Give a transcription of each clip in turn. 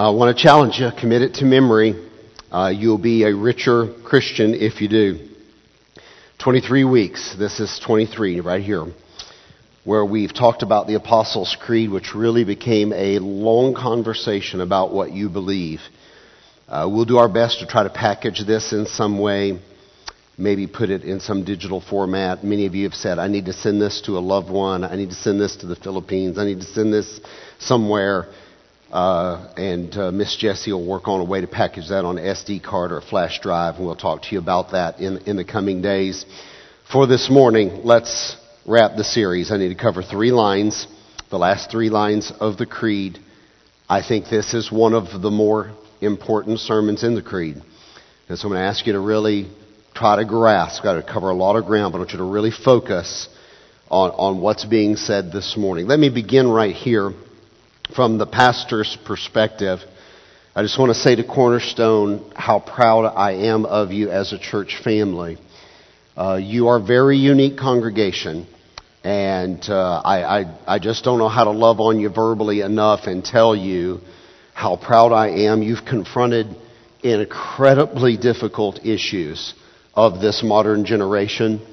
I want to challenge you, commit it to memory. Uh, you'll be a richer Christian if you do. 23 weeks, this is 23 right here, where we've talked about the Apostles' Creed, which really became a long conversation about what you believe. Uh, we'll do our best to try to package this in some way, maybe put it in some digital format. Many of you have said, I need to send this to a loved one, I need to send this to the Philippines, I need to send this somewhere. Uh, and uh, Miss Jessie will work on a way to package that on an SD card or a flash drive, and we'll talk to you about that in, in the coming days. For this morning, let's wrap the series. I need to cover three lines, the last three lines of the Creed. I think this is one of the more important sermons in the Creed. And so I'm going to ask you to really try to grasp, got to cover a lot of ground, but I want you to really focus on, on what's being said this morning. Let me begin right here from the pastor's perspective, I just want to say to Cornerstone how proud I am of you as a church family. Uh, you are a very unique congregation, and uh, I, I, I just don't know how to love on you verbally enough and tell you how proud I am. You've confronted incredibly difficult issues of this modern generation.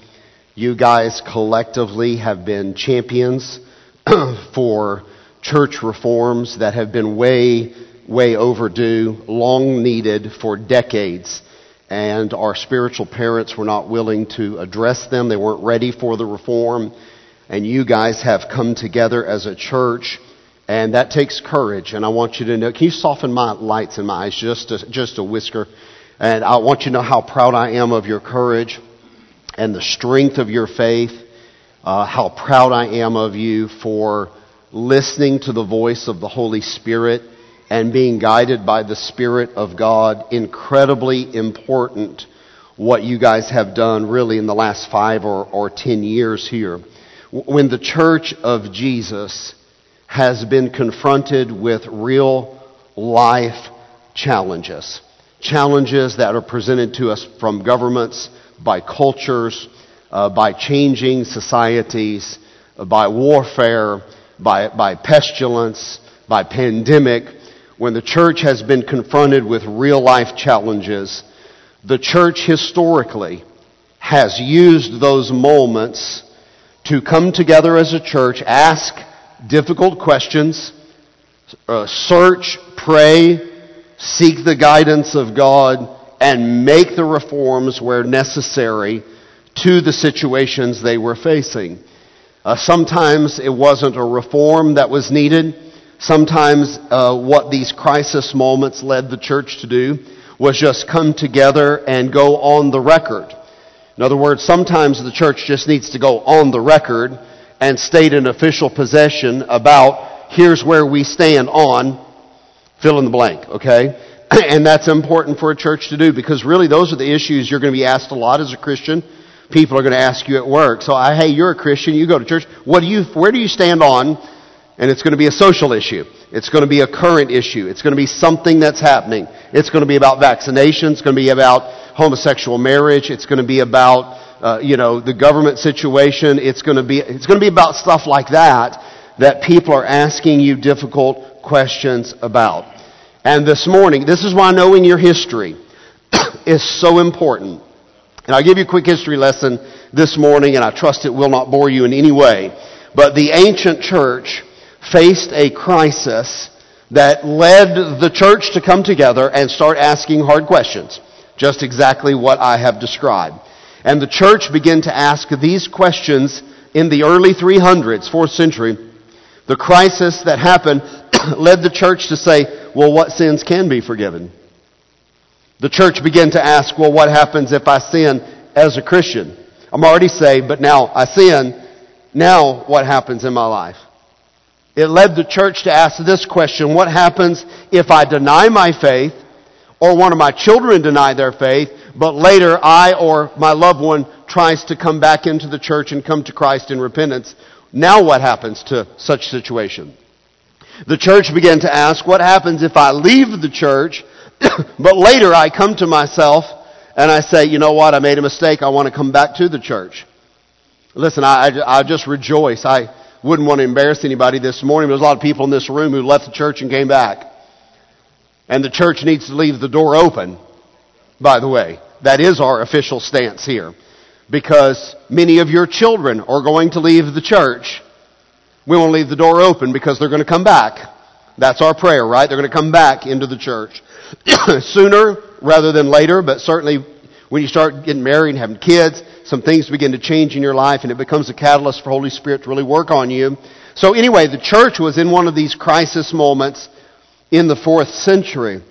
You guys collectively have been champions for church reforms that have been way, way overdue, long needed for decades. And our spiritual parents were not willing to address them. They weren't ready for the reform. And you guys have come together as a church. And that takes courage. And I want you to know, can you soften my lights in my eyes just a, just a whisker? And I want you to know how proud I am of your courage and the strength of your faith. Uh, how proud I am of you for listening to the voice of the Holy Spirit and being guided by the Spirit of God. Incredibly important what you guys have done really in the last five or, or ten years here. When the church of Jesus has been confronted with real life challenges, challenges that are presented to us from governments, by cultures, uh, by changing societies, uh, by warfare, by, by pestilence, by pandemic, when the church has been confronted with real life challenges, the church historically has used those moments to come together as a church, ask difficult questions, uh, search, pray, seek the guidance of God, and make the reforms where necessary to the situations they were facing. Uh, sometimes it wasn't a reform that was needed. Sometimes uh, what these crisis moments led the church to do was just come together and go on the record. In other words, sometimes the church just needs to go on the record and state an official position about here's where we stand on fill in the blank, okay? and that's important for a church to do because really those are the issues you're going to be asked a lot as a Christian people are going to ask you at work. So, I, hey, you're a Christian, you go to church. What do you, where do you stand on? And it's going to be a social issue. It's going to be a current issue. It's going to be something that's happening. It's going to be about vaccinations. It's going to be about homosexual marriage. It's going to be about, uh, you know, the government situation. It's going to be, it's going to be about stuff like that that people are asking you difficult questions about. And this morning, this is why knowing your history is so important. And I'll give you a quick history lesson this morning, and I trust it will not bore you in any way. But the ancient church faced a crisis that led the church to come together and start asking hard questions. Just exactly what I have described. And the church began to ask these questions in the early 300s, 4th century. The crisis that happened led the church to say, well, what sins can be forgiven? The church began to ask, well, what happens if I sin as a Christian? I'm already saved, but now I sin. Now what happens in my life? It led the church to ask this question, what happens if I deny my faith or one of my children deny their faith, but later I or my loved one tries to come back into the church and come to Christ in repentance? Now what happens to such situation? The church began to ask, what happens if I leave the church but later I come to myself and I say, you know what, I made a mistake. I want to come back to the church. Listen, I, I, I just rejoice. I wouldn't want to embarrass anybody this morning. There's a lot of people in this room who left the church and came back. And the church needs to leave the door open, by the way. That is our official stance here. Because many of your children are going to leave the church. We want to leave the door open because they're going to come back. That's our prayer, right? They're going to come back into the church. Sooner rather than later, but certainly when you start getting married and having kids, some things begin to change in your life and it becomes a catalyst for Holy Spirit to really work on you. So anyway, the church was in one of these crisis moments in the fourth century.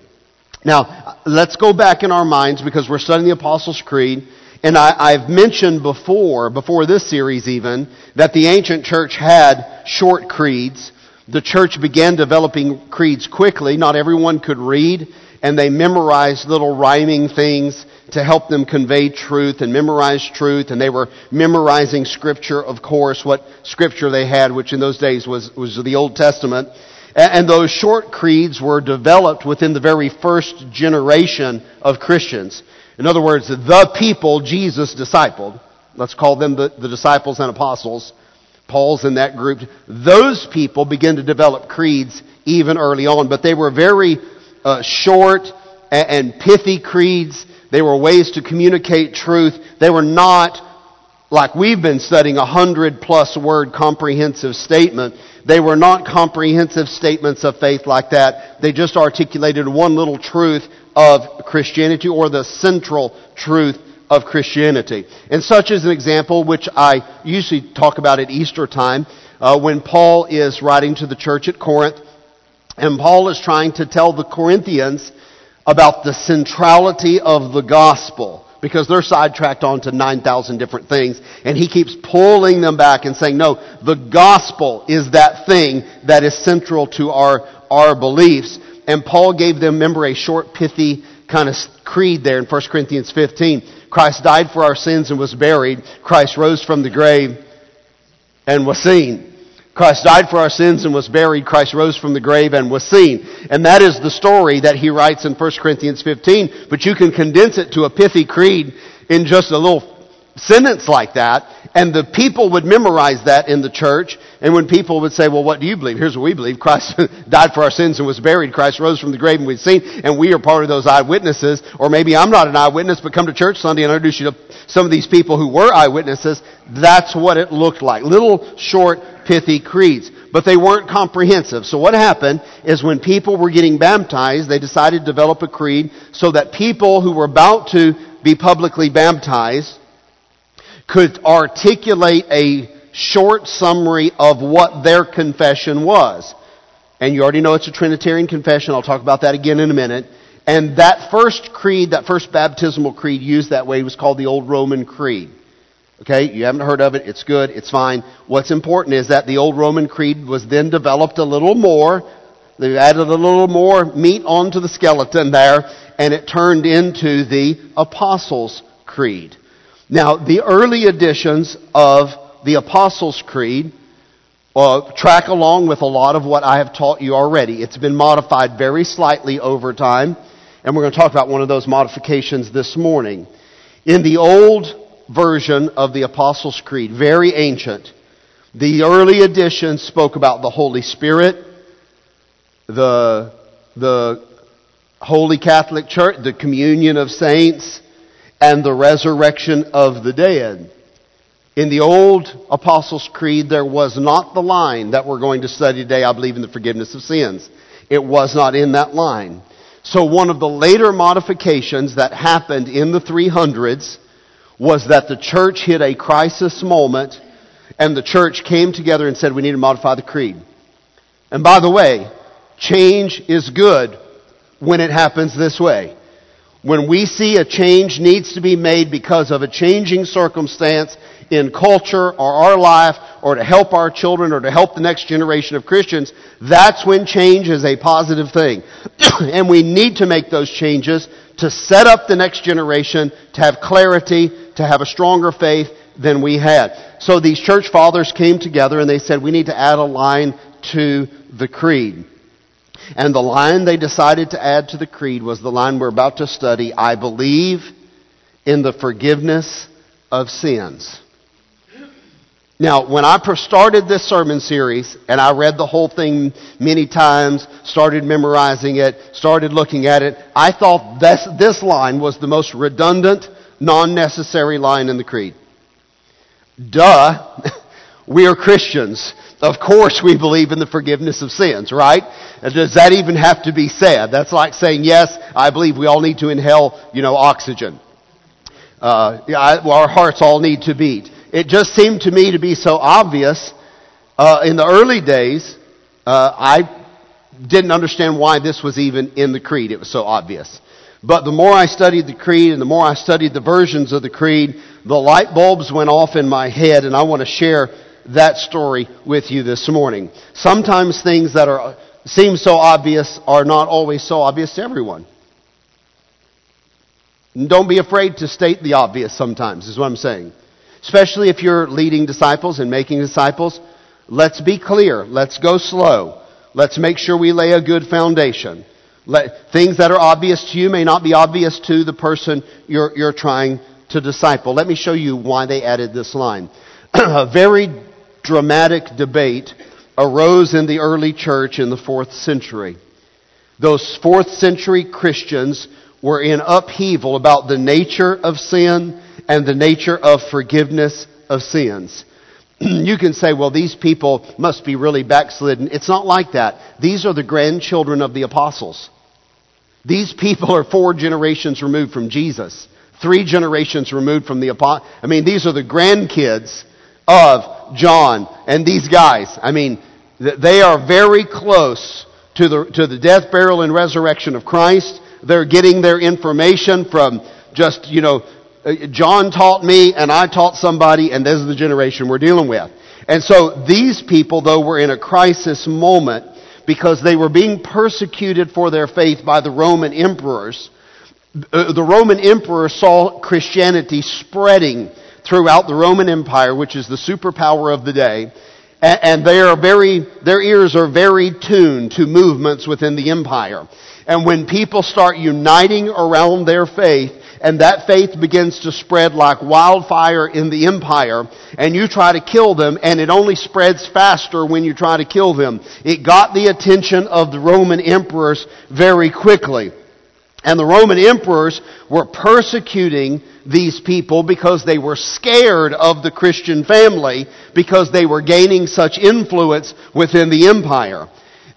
Now, let's go back in our minds because we're studying the Apostles' Creed. And I, have mentioned before, before this series even, that the ancient church had short creeds. The church began developing creeds quickly. Not everyone could read, and they memorized little rhyming things to help them convey truth and memorize truth. And they were memorizing Scripture, of course, what Scripture they had, which in those days was, was the Old Testament. And those short creeds were developed within the very first generation of Christians. In other words, the people Jesus discipled, let's call them the, the disciples and apostles, Paul's in that group, those people begin to develop creeds even early on, but they were very uh, short and, and pithy creeds. They were ways to communicate truth. They were not like we've been studying a hundred plus word comprehensive statement. They were not comprehensive statements of faith like that. They just articulated one little truth of Christianity or the central truth of Christianity. And such is an example which I usually talk about at Easter time uh, when Paul is writing to the church at Corinth. And Paul is trying to tell the Corinthians about the centrality of the gospel because they're sidetracked onto 9,000 different things. And he keeps pulling them back and saying, no, the gospel is that thing that is central to our, our beliefs. And Paul gave them, remember, a short, pithy kind of creed there in 1 Corinthians 15. Christ died for our sins and was buried. Christ rose from the grave and was seen. Christ died for our sins and was buried. Christ rose from the grave and was seen. And that is the story that he writes in 1 Corinthians 15. But you can condense it to a pithy creed in just a little sentence like that. And the people would memorize that in the church. And when people would say, well, what do you believe? Here's what we believe. Christ died for our sins and was buried. Christ rose from the grave and we've seen. And we are part of those eyewitnesses. Or maybe I'm not an eyewitness, but come to church Sunday and introduce you to some of these people who were eyewitnesses. That's what it looked like. Little short pithy creeds. But they weren't comprehensive. So what happened is when people were getting baptized, they decided to develop a creed so that people who were about to be publicly baptized could articulate a short summary of what their confession was. And you already know it's a Trinitarian confession. I'll talk about that again in a minute. And that first creed, that first baptismal creed used that way was called the Old Roman Creed. Okay, you haven't heard of it, it's good, it's fine. What's important is that the old Roman creed was then developed a little more. They added a little more meat onto the skeleton there, and it turned into the Apostles' Creed. Now, the early editions of the Apostles' Creed uh, track along with a lot of what I have taught you already. It's been modified very slightly over time, and we're going to talk about one of those modifications this morning. In the old version of the Apostles' Creed, very ancient. The early editions spoke about the Holy Spirit, the, the Holy Catholic Church, the communion of saints, and the resurrection of the dead. In the old Apostles' Creed, there was not the line that we're going to study today, I believe in the forgiveness of sins. It was not in that line. So one of the later modifications that happened in the 300s was that the church hit a crisis moment and the church came together and said we need to modify the creed. And by the way, change is good when it happens this way. When we see a change needs to be made because of a changing circumstance in culture or our life or to help our children or to help the next generation of Christians, that's when change is a positive thing. and we need to make those changes to set up the next generation to have clarity, to have a stronger faith than we had. So these church fathers came together and they said, we need to add a line to the creed. And the line they decided to add to the creed was the line we're about to study I believe in the forgiveness of sins. Now, when I started this sermon series, and I read the whole thing many times, started memorizing it, started looking at it, I thought this, this line was the most redundant, non-necessary line in the creed. Duh. We are Christians. Of course we believe in the forgiveness of sins, right? Does that even have to be said? That's like saying, yes, I believe we all need to inhale, you know, oxygen. Uh, our hearts all need to beat it just seemed to me to be so obvious. Uh, in the early days, uh, I didn't understand why this was even in the creed. It was so obvious. But the more I studied the creed and the more I studied the versions of the creed, the light bulbs went off in my head, and I want to share that story with you this morning. Sometimes things that are seem so obvious are not always so obvious to everyone. And don't be afraid to state the obvious sometimes, is what I'm saying especially if you're leading disciples and making disciples, let's be clear. Let's go slow. Let's make sure we lay a good foundation. Let, things that are obvious to you may not be obvious to the person you're, you're trying to disciple. Let me show you why they added this line. a very dramatic debate arose in the early church in the fourth century. Those fourth century Christians were in upheaval about the nature of sin and the nature of forgiveness of sins. you can say, well, these people must be really backslidden. It's not like that. These are the grandchildren of the apostles. These people are four generations removed from Jesus, three generations removed from the apostles. I mean, these are the grandkids of John and these guys. I mean, they are very close to the, to the death, burial, and resurrection of Christ. They're getting their information from just, you know, uh, John taught me and I taught somebody and this is the generation we're dealing with. And so these people, though, were in a crisis moment because they were being persecuted for their faith by the Roman emperors. Uh, the Roman emperor saw Christianity spreading throughout the Roman Empire, which is the superpower of the day. And they are very, their ears are very tuned to movements within the empire. And when people start uniting around their faith, and that faith begins to spread like wildfire in the empire, and you try to kill them, and it only spreads faster when you try to kill them. It got the attention of the Roman emperors very quickly. And the Roman emperors were persecuting these people because they were scared of the Christian family because they were gaining such influence within the empire.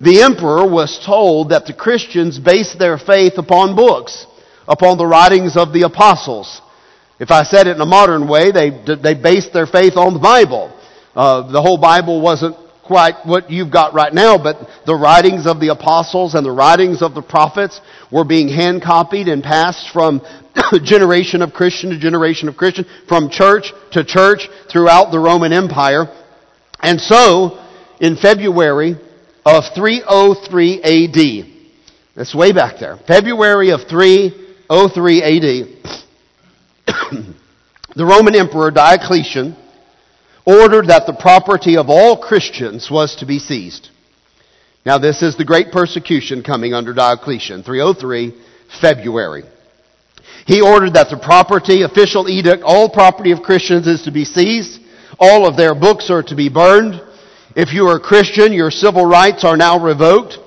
The emperor was told that the Christians based their faith upon books upon the writings of the apostles. If I said it in a modern way, they, they based their faith on the Bible. Uh, the whole Bible wasn't quite what you've got right now, but the writings of the apostles and the writings of the prophets were being hand copied and passed from generation of Christian to generation of Christian, from church to church throughout the Roman Empire. And so, in February of 303 AD, that's way back there, February of 3 03 AD, the Roman Emperor Diocletian ordered that the property of all Christians was to be seized. Now, this is the great persecution coming under Diocletian, 303 February. He ordered that the property, official edict, all property of Christians is to be seized. All of their books are to be burned. If you are a Christian, your civil rights are now revoked.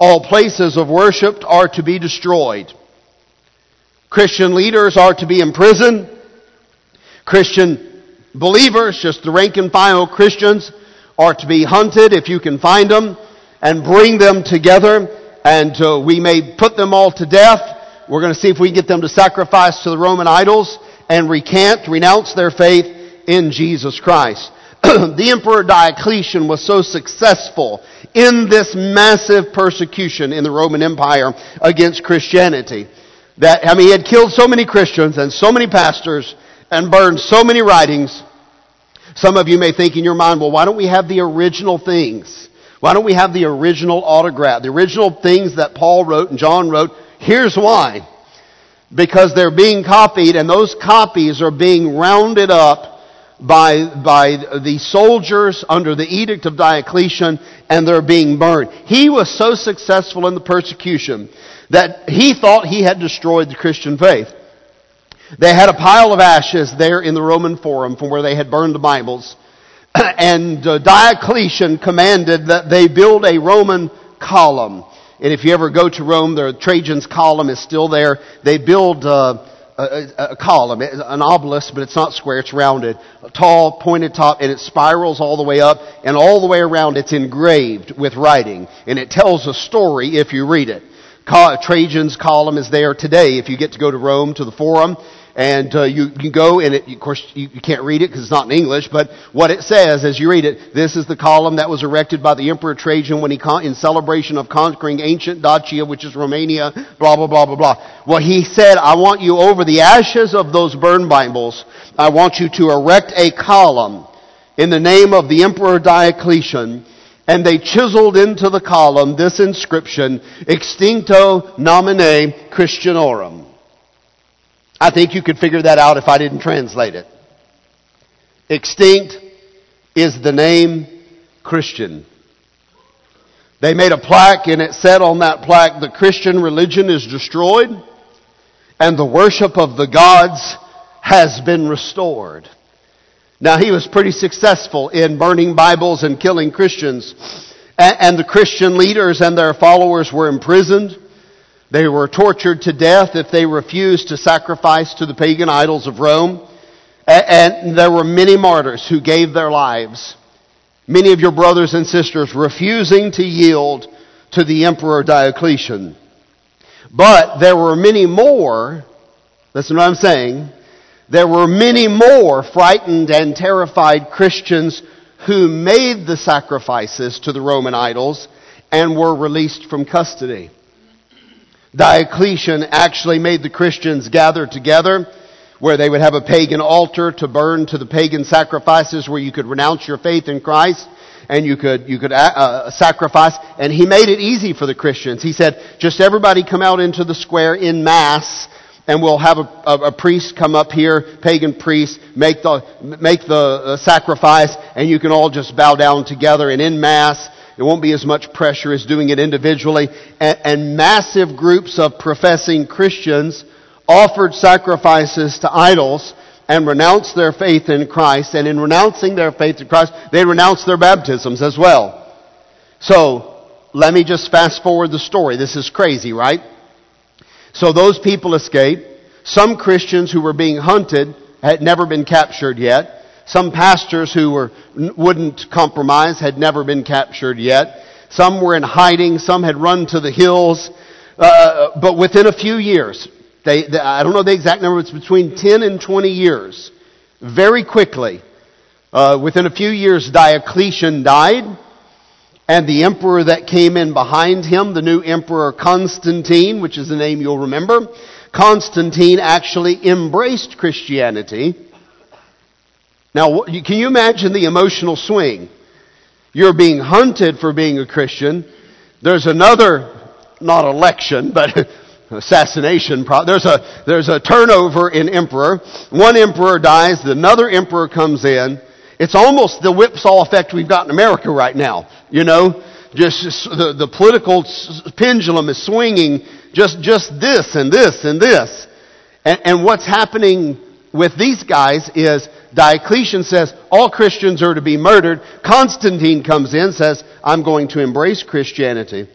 All places of worship are to be destroyed. Christian leaders are to be imprisoned. Christian believers, just the rank and file Christians, are to be hunted if you can find them and bring them together and uh, we may put them all to death. We're going to see if we can get them to sacrifice to the Roman idols and recant, renounce their faith in Jesus Christ. the Emperor Diocletian was so successful in this massive persecution in the Roman Empire against Christianity that, I mean, he had killed so many Christians and so many pastors and burned so many writings. Some of you may think in your mind, well, why don't we have the original things? Why don't we have the original autograph, the original things that Paul wrote and John wrote? Here's why. Because they're being copied and those copies are being rounded up by, by the soldiers under the edict of Diocletian and they're being burned. He was so successful in the persecution that he thought he had destroyed the Christian faith. They had a pile of ashes there in the Roman Forum from where they had burned the Bibles. and uh, Diocletian commanded that they build a Roman column. And if you ever go to Rome, the Trajan's column is still there. They build uh, a, a, column, an obelisk, but it's not square, it's rounded. A tall, pointed top, and it spirals all the way up, and all the way around it's engraved with writing. And it tells a story if you read it. Trajan's column is there today if you get to go to Rome to the Forum and uh, you can go and it, of course you, you can't read it because it's not in English, but what it says as you read it, this is the column that was erected by the Emperor Trajan when he con- in celebration of conquering ancient Dacia, which is Romania, blah blah blah blah blah. Well, he said, I want you over the ashes of those burned Bibles, I want you to erect a column in the name of the Emperor Diocletian. And they chiseled into the column this inscription, Extincto nomine Christianorum. I think you could figure that out if I didn't translate it. Extinct is the name Christian. They made a plaque and it said on that plaque, the Christian religion is destroyed and the worship of the gods has been restored. Now he was pretty successful in burning Bibles and killing Christians. And the Christian leaders and their followers were imprisoned. They were tortured to death if they refused to sacrifice to the pagan idols of Rome. And there were many martyrs who gave their lives. Many of your brothers and sisters refusing to yield to the Emperor Diocletian. But there were many more, listen to what I'm saying, there were many more frightened and terrified Christians who made the sacrifices to the Roman idols and were released from custody. Diocletian actually made the Christians gather together where they would have a pagan altar to burn to the pagan sacrifices where you could renounce your faith in Christ and you could, you could uh, uh, sacrifice. And he made it easy for the Christians. He said, just everybody come out into the square in mass and we'll have a, a, a priest come up here, pagan priest, make the, make the uh, sacrifice and you can all just bow down together and in mass it won't be as much pressure as doing it individually. And, and massive groups of professing Christians offered sacrifices to idols and renounced their faith in Christ. And in renouncing their faith in Christ, they renounced their baptisms as well. So, let me just fast forward the story. This is crazy, right? So those people escaped. Some Christians who were being hunted had never been captured yet. Some pastors who were, wouldn't compromise had never been captured yet. Some were in hiding. Some had run to the hills. Uh, but within a few years, they, they, I don't know the exact number, it's between 10 and 20 years. Very quickly, uh, within a few years, Diocletian died. And the emperor that came in behind him, the new emperor Constantine, which is a name you'll remember, Constantine actually embraced Christianity now, can you imagine the emotional swing? You're being hunted for being a Christian. There's another, not election, but assassination. There's a, there's a turnover in emperor. One emperor dies, another emperor comes in. It's almost the whipsaw effect we've got in America right now. You know, just the, the political pendulum is swinging just, just this and this and this. And, and what's happening with these guys is Diocletian says all Christians are to be murdered. Constantine comes in, says, I'm going to embrace Christianity.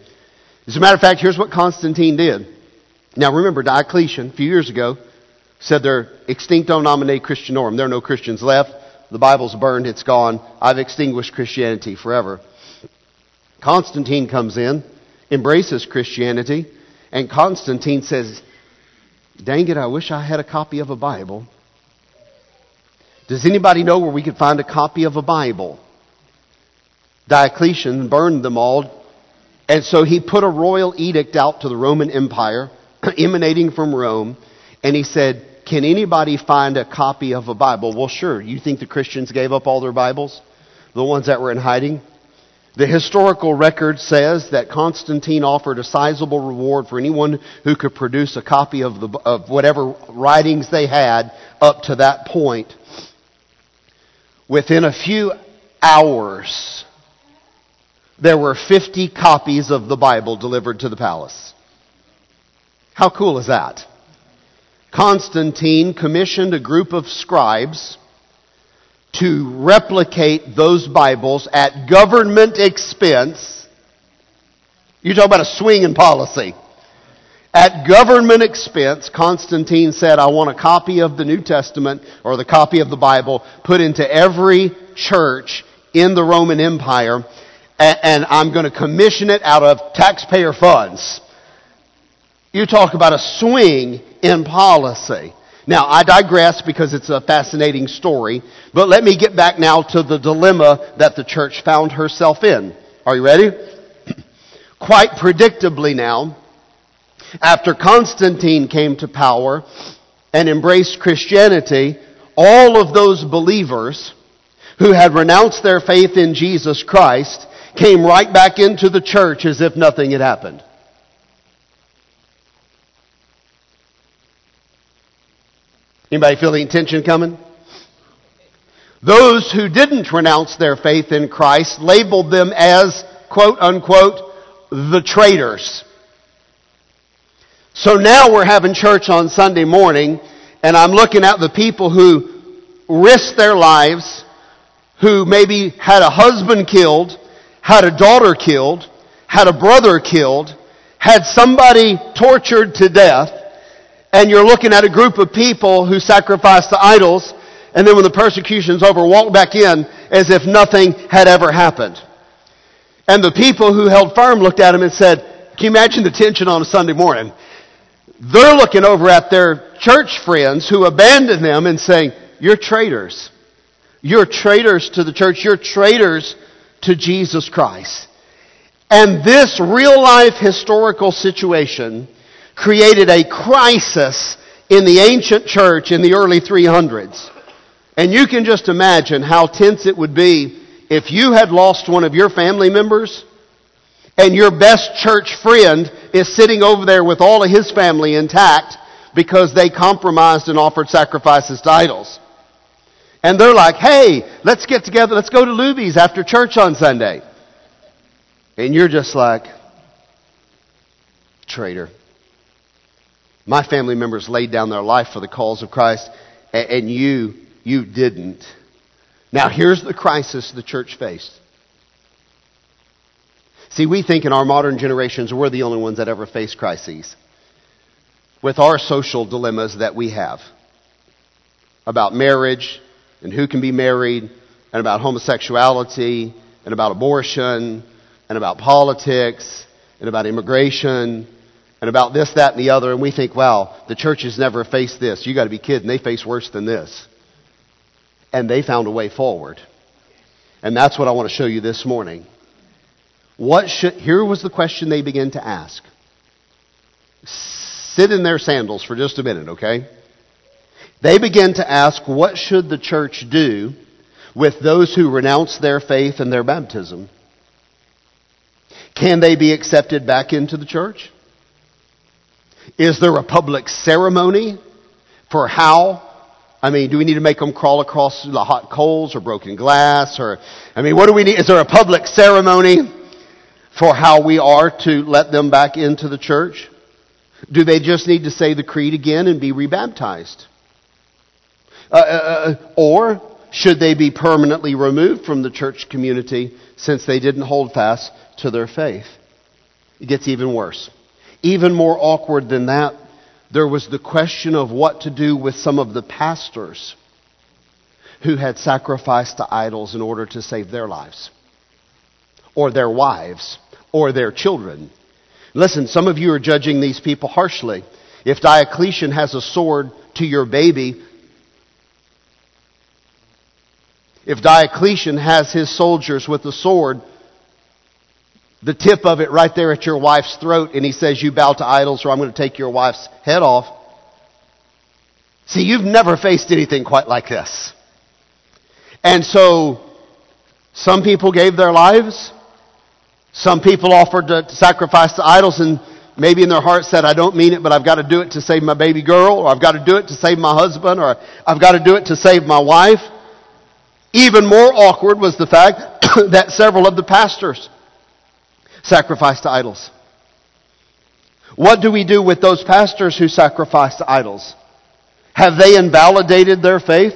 As a matter of fact, here's what Constantine did. Now remember, Diocletian, a few years ago, said they're extincto nomine Christianorum. There are no Christians left. The Bible's burned. It's gone. I've extinguished Christianity forever. Constantine comes in, embraces Christianity, and Constantine says, Dang it, I wish I had a copy of a Bible. Does anybody know where we could find a copy of a Bible? Diocletian burned them all, and so he put a royal edict out to the Roman Empire, emanating from Rome, and he said, Can anybody find a copy of a Bible? Well, sure. You think the Christians gave up all their Bibles? The ones that were in hiding? The historical record says that Constantine offered a sizable reward for anyone who could produce a copy of, the, of whatever writings they had up to that point. Within a few hours, there were 50 copies of the Bible delivered to the palace. How cool is that? Constantine commissioned a group of scribes to replicate those Bibles at government expense. You talk about a swing in policy. At government expense, Constantine said, I want a copy of the New Testament or the copy of the Bible put into every church in the Roman Empire, and I'm going to commission it out of taxpayer funds. You talk about a swing in policy. Now, I digress because it's a fascinating story, but let me get back now to the dilemma that the church found herself in. Are you ready? Quite predictably now, after Constantine came to power and embraced Christianity, all of those believers who had renounced their faith in Jesus Christ came right back into the church as if nothing had happened. Anybody feel the tension coming? Those who didn't renounce their faith in Christ labeled them as, quote unquote, the traitors. So now we're having church on Sunday morning, and I'm looking at the people who risked their lives, who maybe had a husband killed, had a daughter killed, had a brother killed, had somebody tortured to death, and you're looking at a group of people who sacrificed to idols, and then when the persecution's over, walk back in as if nothing had ever happened. And the people who held firm looked at him and said, can you imagine the tension on a Sunday morning? They're looking over at their church friends who abandoned them and saying, You're traitors. You're traitors to the church. You're traitors to Jesus Christ. And this real life historical situation created a crisis in the ancient church in the early 300s. And you can just imagine how tense it would be if you had lost one of your family members and your best church friend is sitting over there with all of his family intact because they compromised and offered sacrifices to idols. And they're like, hey, let's get together, let's go to Luby's after church on Sunday. And you're just like, traitor. My family members laid down their life for the cause of Christ, and you, you didn't. Now here's the crisis the church faced. See, we think in our modern generations we're the only ones that ever face crises. With our social dilemmas that we have about marriage and who can be married, and about homosexuality, and about abortion, and about politics, and about immigration, and about this, that, and the other, and we think, wow, the church has never faced this. You gotta be kidding. They face worse than this. And they found a way forward. And that's what I want to show you this morning. What should, here was the question they began to ask. Sit in their sandals for just a minute, okay? They began to ask, what should the church do with those who renounce their faith and their baptism? Can they be accepted back into the church? Is there a public ceremony for how? I mean, do we need to make them crawl across the hot coals or broken glass or, I mean, what do we need? Is there a public ceremony? For how we are to let them back into the church? Do they just need to say the creed again and be rebaptized? Uh, uh, uh, or should they be permanently removed from the church community since they didn't hold fast to their faith? It gets even worse. Even more awkward than that, there was the question of what to do with some of the pastors who had sacrificed to idols in order to save their lives or their wives or their children. Listen, some of you are judging these people harshly. If Diocletian has a sword to your baby, if Diocletian has his soldiers with a sword, the tip of it right there at your wife's throat, and he says, You bow to idols, or I'm going to take your wife's head off. See, you've never faced anything quite like this. And so, some people gave their lives, some people offered to sacrifice to idols and maybe in their heart said, I don't mean it, but I've got to do it to save my baby girl, or I've got to do it to save my husband, or I've got to do it to save my wife. Even more awkward was the fact that several of the pastors sacrificed to idols. What do we do with those pastors who sacrifice to idols? Have they invalidated their faith?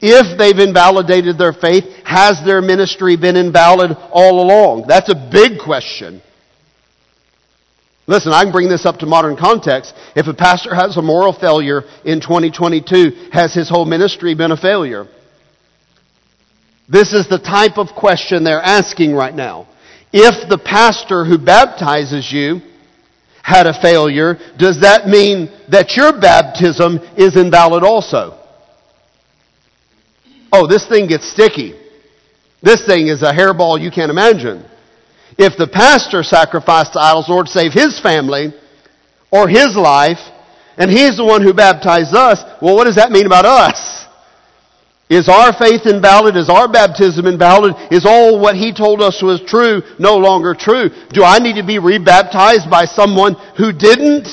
If they've invalidated their faith, has their ministry been invalid all along? That's a big question. Listen, I can bring this up to modern context. If a pastor has a moral failure in 2022, has his whole ministry been a failure? This is the type of question they're asking right now. If the pastor who baptizes you had a failure, does that mean that your baptism is invalid also? Oh, this thing gets sticky. This thing is a hairball you can't imagine. If the pastor sacrificed to idols, Lord, save his family or his life, and he's the one who baptized us, well, what does that mean about us? Is our faith invalid? Is our baptism invalid? Is all what he told us was true no longer true? Do I need to be rebaptized by someone who didn't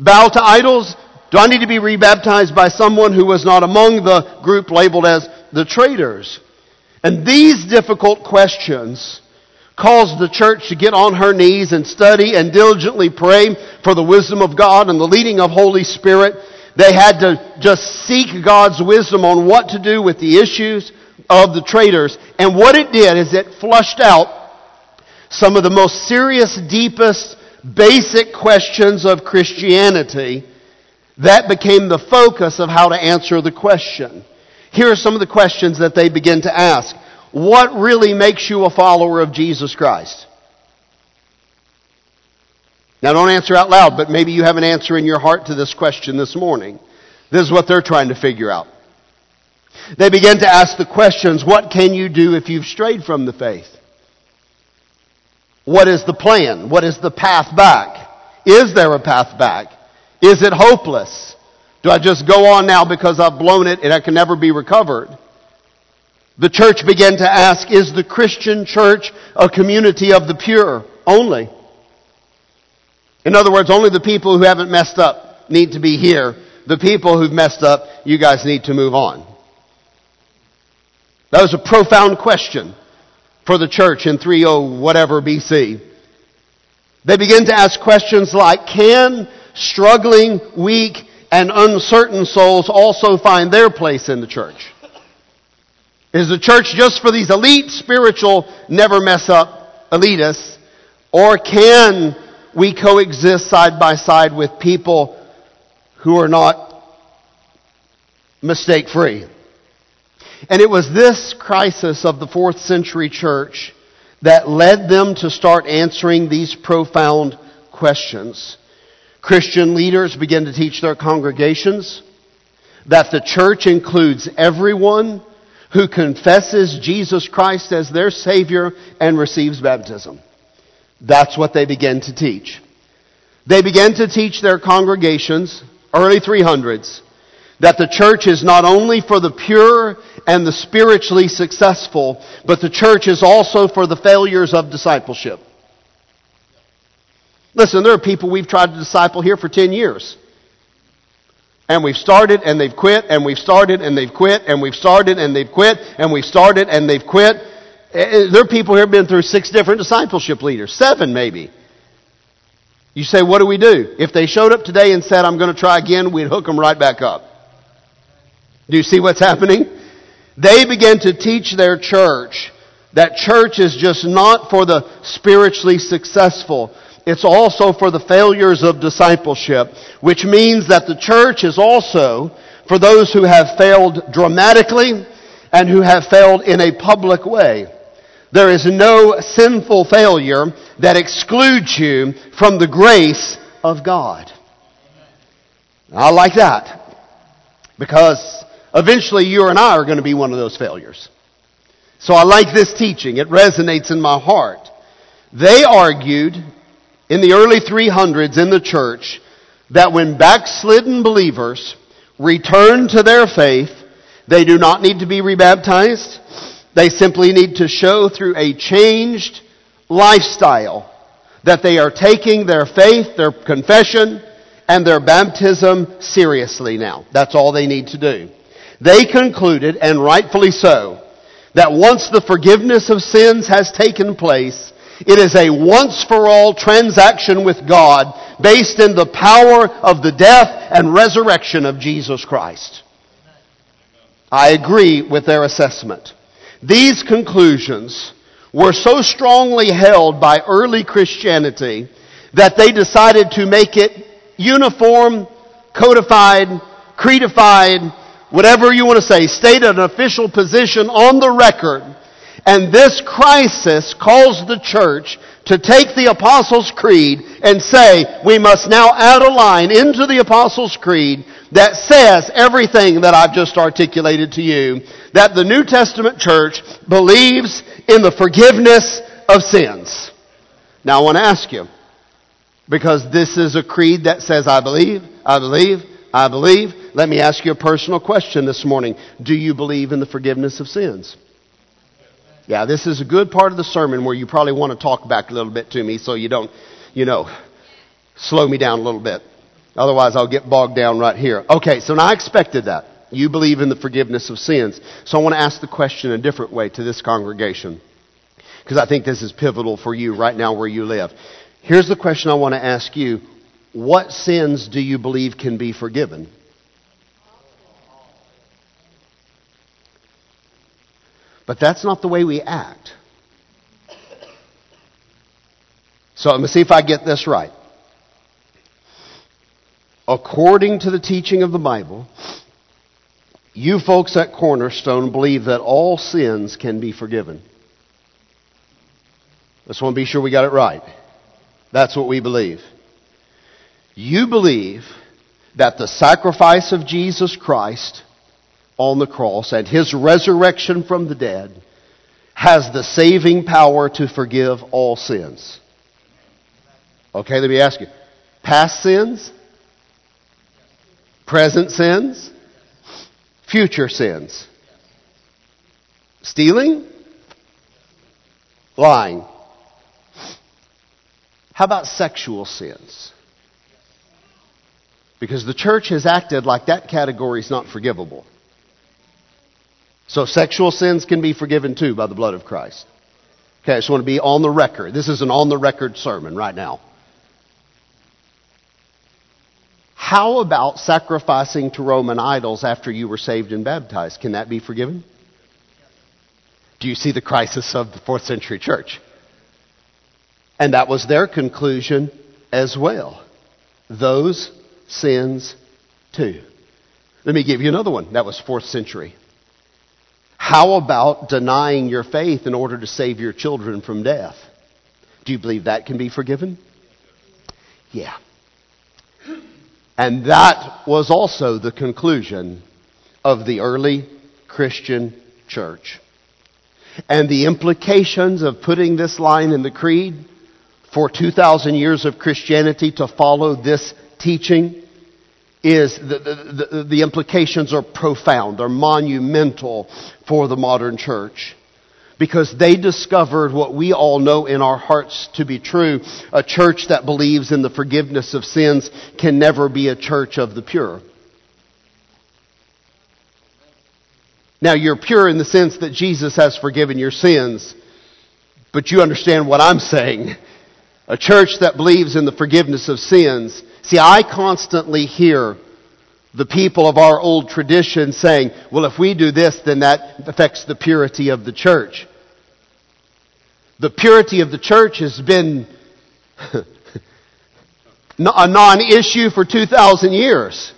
bow to idols? Do I need to be rebaptized by someone who was not among the group labeled as the traitors? And these difficult questions caused the church to get on her knees and study and diligently pray for the wisdom of God and the leading of Holy Spirit. They had to just seek God's wisdom on what to do with the issues of the traitors. And what it did is it flushed out some of the most serious, deepest, basic questions of Christianity. That became the focus of how to answer the question. Here are some of the questions that they begin to ask what really makes you a follower of Jesus Christ? Now, don't answer out loud, but maybe you have an answer in your heart to this question this morning. This is what they're trying to figure out. They begin to ask the questions what can you do if you've strayed from the faith? What is the plan? What is the path back? Is there a path back? Is it hopeless? Do I just go on now because I've blown it and I can never be recovered? The church began to ask, is the Christian church a community of the pure only? In other words, only the people who haven't messed up need to be here. The people who've messed up, you guys need to move on. That was a profound question for the church in 30 whatever BC. They begin to ask questions like, can struggling, weak, and uncertain souls also find their place in the church? Is the church just for these elite, spiritual, never mess up elitists? Or can we coexist side by side with people who are not mistake free? And it was this crisis of the fourth century church that led them to start answering these profound questions. Christian leaders begin to teach their congregations that the church includes everyone who confesses Jesus Christ as their Savior and receives baptism. That's what they began to teach. They began to teach their congregations, early 300s, that the church is not only for the pure and the spiritually successful, but the church is also for the failures of discipleship. Listen, there are people we've tried to disciple here for 10 years. And we've started and they've quit, and we've started and they've quit, and we've started and they've quit, and we've started and they've quit. Eh, eh, there are people here have been through six different discipleship leaders, seven maybe. You say, what do we do? If they showed up today and said, I'm going to try again, we'd hook them right back up. Do you see what's happening? They began to teach their church that church is just not for the spiritually successful. It's also for the failures of discipleship, which means that the church is also for those who have failed dramatically and who have failed in a public way. There is no sinful failure that excludes you from the grace of God. I like that because eventually you and I are going to be one of those failures. So I like this teaching. It resonates in my heart. They argued in the early 300s in the church that when backslidden believers return to their faith, they do not need to be rebaptized. They simply need to show through a changed lifestyle that they are taking their faith, their confession, and their baptism seriously now. That's all they need to do. They concluded, and rightfully so, that once the forgiveness of sins has taken place, it is a once for all transaction with God based in the power of the death and resurrection of Jesus Christ. I agree with their assessment. These conclusions were so strongly held by early Christianity that they decided to make it uniform, codified, creedified, whatever you want to say, state an official position on the record. And this crisis calls the church to take the Apostles' Creed and say, we must now add a line into the Apostles' Creed that says everything that I've just articulated to you, that the New Testament church believes in the forgiveness of sins. Now I want to ask you, because this is a creed that says, I believe, I believe, I believe. Let me ask you a personal question this morning. Do you believe in the forgiveness of sins? Yeah, this is a good part of the sermon where you probably want to talk back a little bit to me so you don't, you know, slow me down a little bit. Otherwise, I'll get bogged down right here. Okay, so now I expected that. You believe in the forgiveness of sins. So I want to ask the question a different way to this congregation. Because I think this is pivotal for you right now where you live. Here's the question I want to ask you. What sins do you believe can be forgiven? But that's not the way we act. So let me see if I get this right. According to the teaching of the Bible, you folks at Cornerstone believe that all sins can be forgiven. Just want to be sure we got it right. That's what we believe. You believe that the sacrifice of Jesus Christ on the cross and his resurrection from the dead has the saving power to forgive all sins. Okay, let me ask you. Past sins? Present sins? Future sins? Stealing? Lying? How about sexual sins? Because the church has acted like that category is not forgivable. So sexual sins can be forgiven too by the blood of Christ. Okay, I just want to be on the record. This is an on the record sermon right now. How about sacrificing to Roman idols after you were saved and baptized? Can that be forgiven? Do you see the crisis of the fourth century church? And that was their conclusion as well. Those sins too. Let me give you another one. That was fourth century. How about denying your faith in order to save your children from death? Do you believe that can be forgiven? Yeah. And that was also the conclusion of the early Christian church. And the implications of putting this line in the creed for 2,000 years of Christianity to follow this teaching is the, the, the, implications are profound, they're monumental for the modern church. Because they discovered what we all know in our hearts to be true. A church that believes in the forgiveness of sins can never be a church of the pure. Now, you're pure in the sense that Jesus has forgiven your sins, but you understand what I'm saying. A church that believes in the forgiveness of sins See, I constantly hear the people of our old tradition saying, well, if we do this, then that affects the purity of the church. The purity of the church has been a non issue for 2,000 years.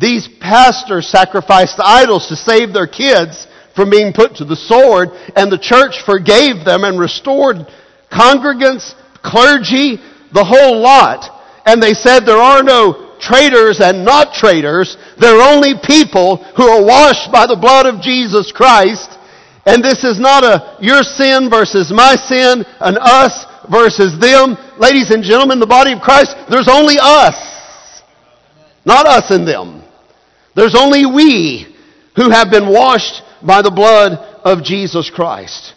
These pastors sacrificed idols to save their kids from being put to the sword, and the church forgave them and restored congregants, clergy, the whole lot. And they said there are no traitors and not traitors. There are only people who are washed by the blood of Jesus Christ. And this is not a your sin versus my sin, an us versus them. Ladies and gentlemen, the body of Christ, there's only us. Not us and them. There's only we who have been washed by the blood of Jesus Christ.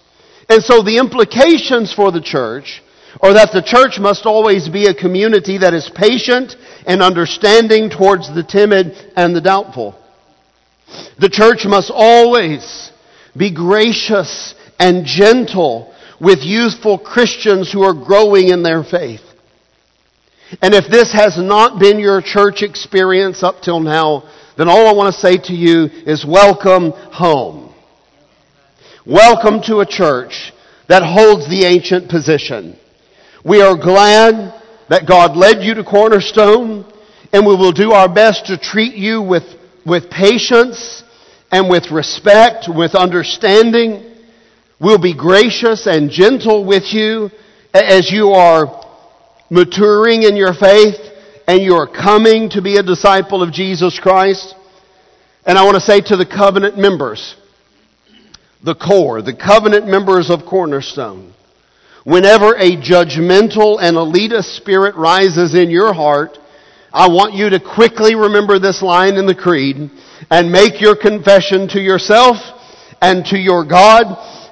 And so the implications for the church or that the church must always be a community that is patient and understanding towards the timid and the doubtful. The church must always be gracious and gentle with youthful Christians who are growing in their faith. And if this has not been your church experience up till now, then all I want to say to you is welcome home. Welcome to a church that holds the ancient position. We are glad that God led you to Cornerstone and we will do our best to treat you with, with patience and with respect, with understanding. We'll be gracious and gentle with you as you are maturing in your faith and you're coming to be a disciple of Jesus Christ. And I want to say to the covenant members, the core, the covenant members of Cornerstone, whenever a judgmental and elitist spirit rises in your heart, I want you to quickly remember this line in the creed and make your confession to yourself and to your God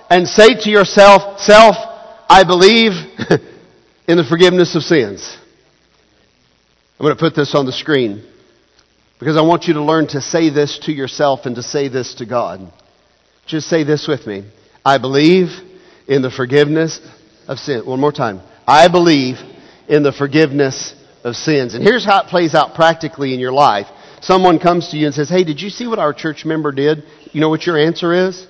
and say to yourself, self, I believe in the forgiveness of sins. I'm going to put this on the screen because I want you to learn to say this to yourself and to say this to God. Just say this with me. I believe in the forgiveness of sin. One more time. I believe in the forgiveness of sins. And here's how it plays out practically in your life. Someone comes to you and says, Hey, did you see what our church member did? You know what your answer is?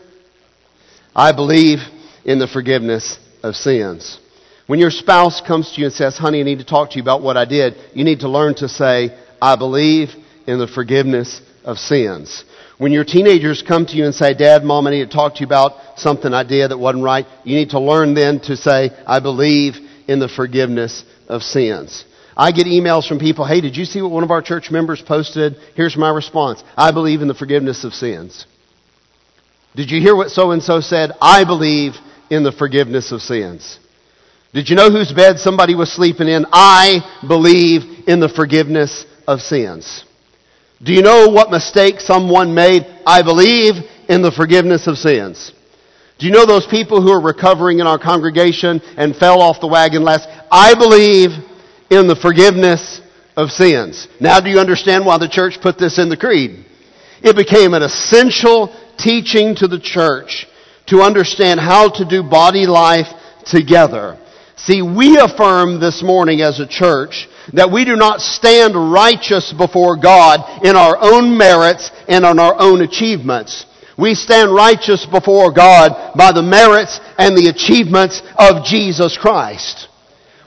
I believe in the forgiveness of sins. When your spouse comes to you and says, Honey, I need to talk to you about what I did, you need to learn to say, I believe in the forgiveness of sins. When your teenagers come to you and say, Dad, Mom, I need to talk to you about something I did that wasn't right, you need to learn then to say, I believe in the forgiveness of sins. I get emails from people, hey, did you see what one of our church members posted? Here's my response. I believe in the forgiveness of sins. Did you hear what so and so said? I believe in the forgiveness of sins. Did you know whose bed somebody was sleeping in? I believe in the forgiveness of sins. Do you know what mistake someone made? I believe in the forgiveness of sins. Do you know those people who are recovering in our congregation and fell off the wagon last? I believe in the forgiveness of sins. Now do you understand why the church put this in the creed? It became an essential teaching to the church to understand how to do body life together. See, we affirm this morning as a church that we do not stand righteous before God in our own merits and on our own achievements. We stand righteous before God by the merits and the achievements of Jesus Christ.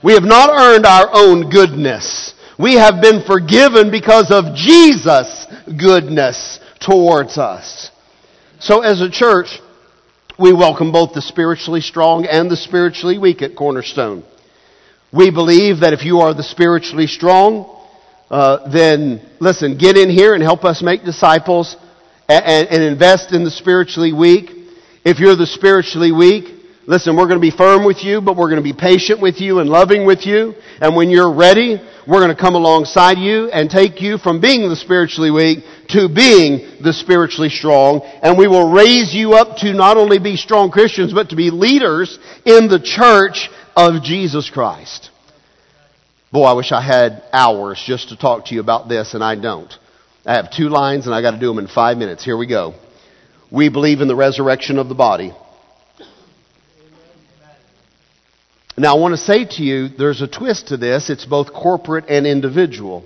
We have not earned our own goodness. We have been forgiven because of Jesus' goodness towards us. So as a church, we welcome both the spiritually strong and the spiritually weak at Cornerstone. We believe that if you are the spiritually strong, uh, then listen, get in here and help us make disciples and, and, and invest in the spiritually weak. If you're the spiritually weak, Listen, we're going to be firm with you, but we're going to be patient with you and loving with you. And when you're ready, we're going to come alongside you and take you from being the spiritually weak to being the spiritually strong. And we will raise you up to not only be strong Christians, but to be leaders in the church of Jesus Christ. Boy, I wish I had hours just to talk to you about this, and I don't. I have two lines, and I got to do them in five minutes. Here we go. We believe in the resurrection of the body. Now, I want to say to you, there's a twist to this. It's both corporate and individual.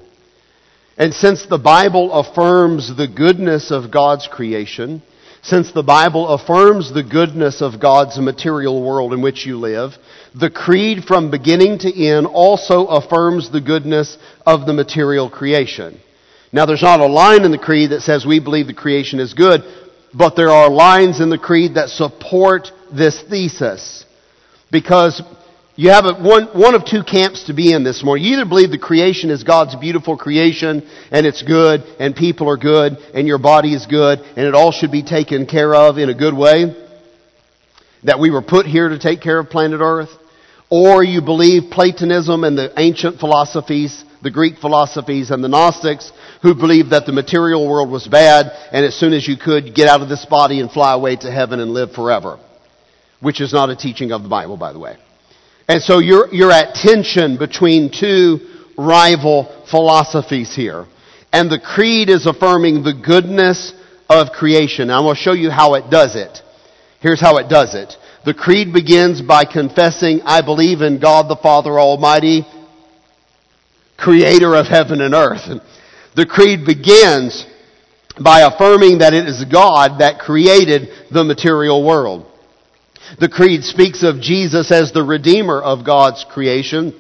And since the Bible affirms the goodness of God's creation, since the Bible affirms the goodness of God's material world in which you live, the creed from beginning to end also affirms the goodness of the material creation. Now, there's not a line in the creed that says we believe the creation is good, but there are lines in the creed that support this thesis. Because you have a, one, one of two camps to be in this morning. You either believe the creation is God's beautiful creation and it's good and people are good and your body is good and it all should be taken care of in a good way. That we were put here to take care of planet Earth. Or you believe Platonism and the ancient philosophies, the Greek philosophies and the Gnostics who believed that the material world was bad and as soon as you could get out of this body and fly away to heaven and live forever. Which is not a teaching of the Bible, by the way. And so you're, you're at tension between two rival philosophies here. And the creed is affirming the goodness of creation. I'm going to show you how it does it. Here's how it does it. The creed begins by confessing, I believe in God the Father Almighty, creator of heaven and earth. The creed begins by affirming that it is God that created the material world. The creed speaks of Jesus as the redeemer of God's creation.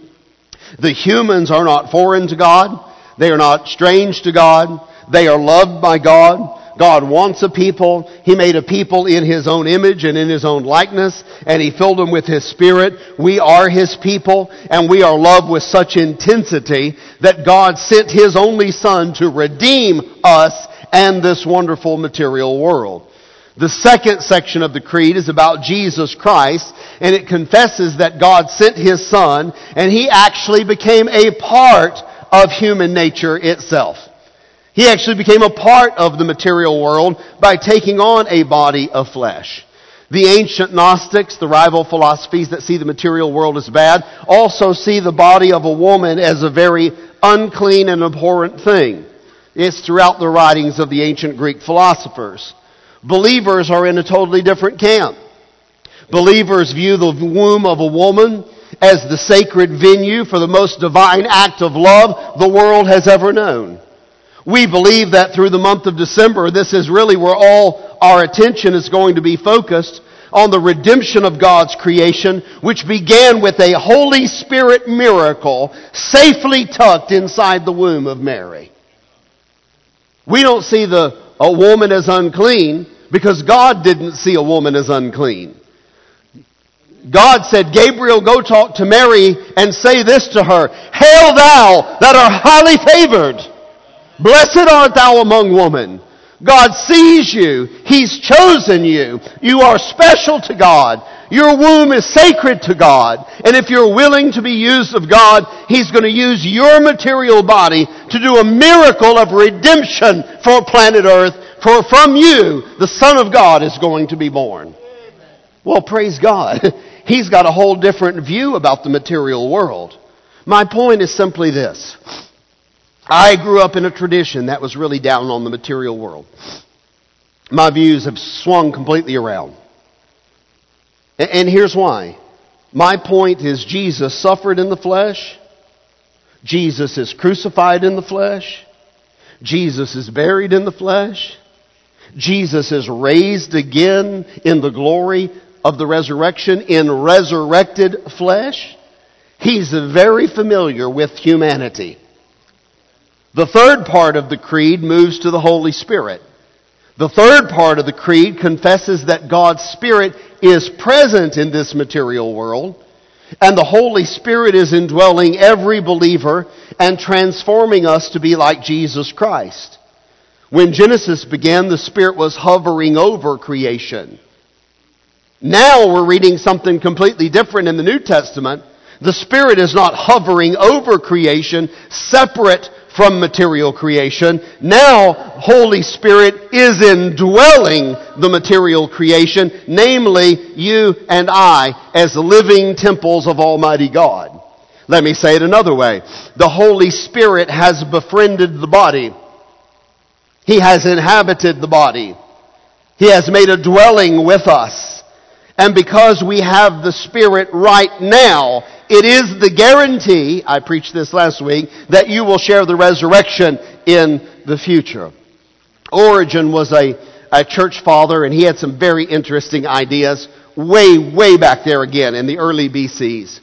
The humans are not foreign to God. They are not strange to God. They are loved by God. God wants a people. He made a people in His own image and in His own likeness, and He filled them with His Spirit. We are His people, and we are loved with such intensity that God sent His only Son to redeem us and this wonderful material world. The second section of the creed is about Jesus Christ, and it confesses that God sent His Son, and He actually became a part of human nature itself. He actually became a part of the material world by taking on a body of flesh. The ancient Gnostics, the rival philosophies that see the material world as bad, also see the body of a woman as a very unclean and abhorrent thing. It's throughout the writings of the ancient Greek philosophers. Believers are in a totally different camp. Believers view the womb of a woman as the sacred venue for the most divine act of love the world has ever known. We believe that through the month of December, this is really where all our attention is going to be focused on the redemption of God's creation, which began with a Holy Spirit miracle safely tucked inside the womb of Mary. We don't see the, a woman as unclean because God didn't see a woman as unclean. God said, Gabriel, go talk to Mary and say this to her, Hail thou that art highly favored. Blessed art thou among women. God sees you. He's chosen you. You are special to God. Your womb is sacred to God. And if you're willing to be used of God, He's going to use your material body to do a miracle of redemption for planet Earth. For from you, the Son of God is going to be born. Well, praise God. He's got a whole different view about the material world. My point is simply this. I grew up in a tradition that was really down on the material world. My views have swung completely around. And here's why. My point is Jesus suffered in the flesh. Jesus is crucified in the flesh. Jesus is buried in the flesh. Jesus is raised again in the glory of the resurrection in resurrected flesh. He's very familiar with humanity. The third part of the creed moves to the Holy Spirit. The third part of the creed confesses that God's Spirit is present in this material world, and the Holy Spirit is indwelling every believer and transforming us to be like Jesus Christ. When Genesis began, the Spirit was hovering over creation. Now we're reading something completely different in the New Testament. The Spirit is not hovering over creation, separate from material creation. Now, Holy Spirit is indwelling the material creation, namely you and I as living temples of Almighty God. Let me say it another way. The Holy Spirit has befriended the body. He has inhabited the body. He has made a dwelling with us. And because we have the Spirit right now, it is the guarantee, I preached this last week, that you will share the resurrection in the future. Origen was a, a church father and he had some very interesting ideas way, way back there again in the early BCs.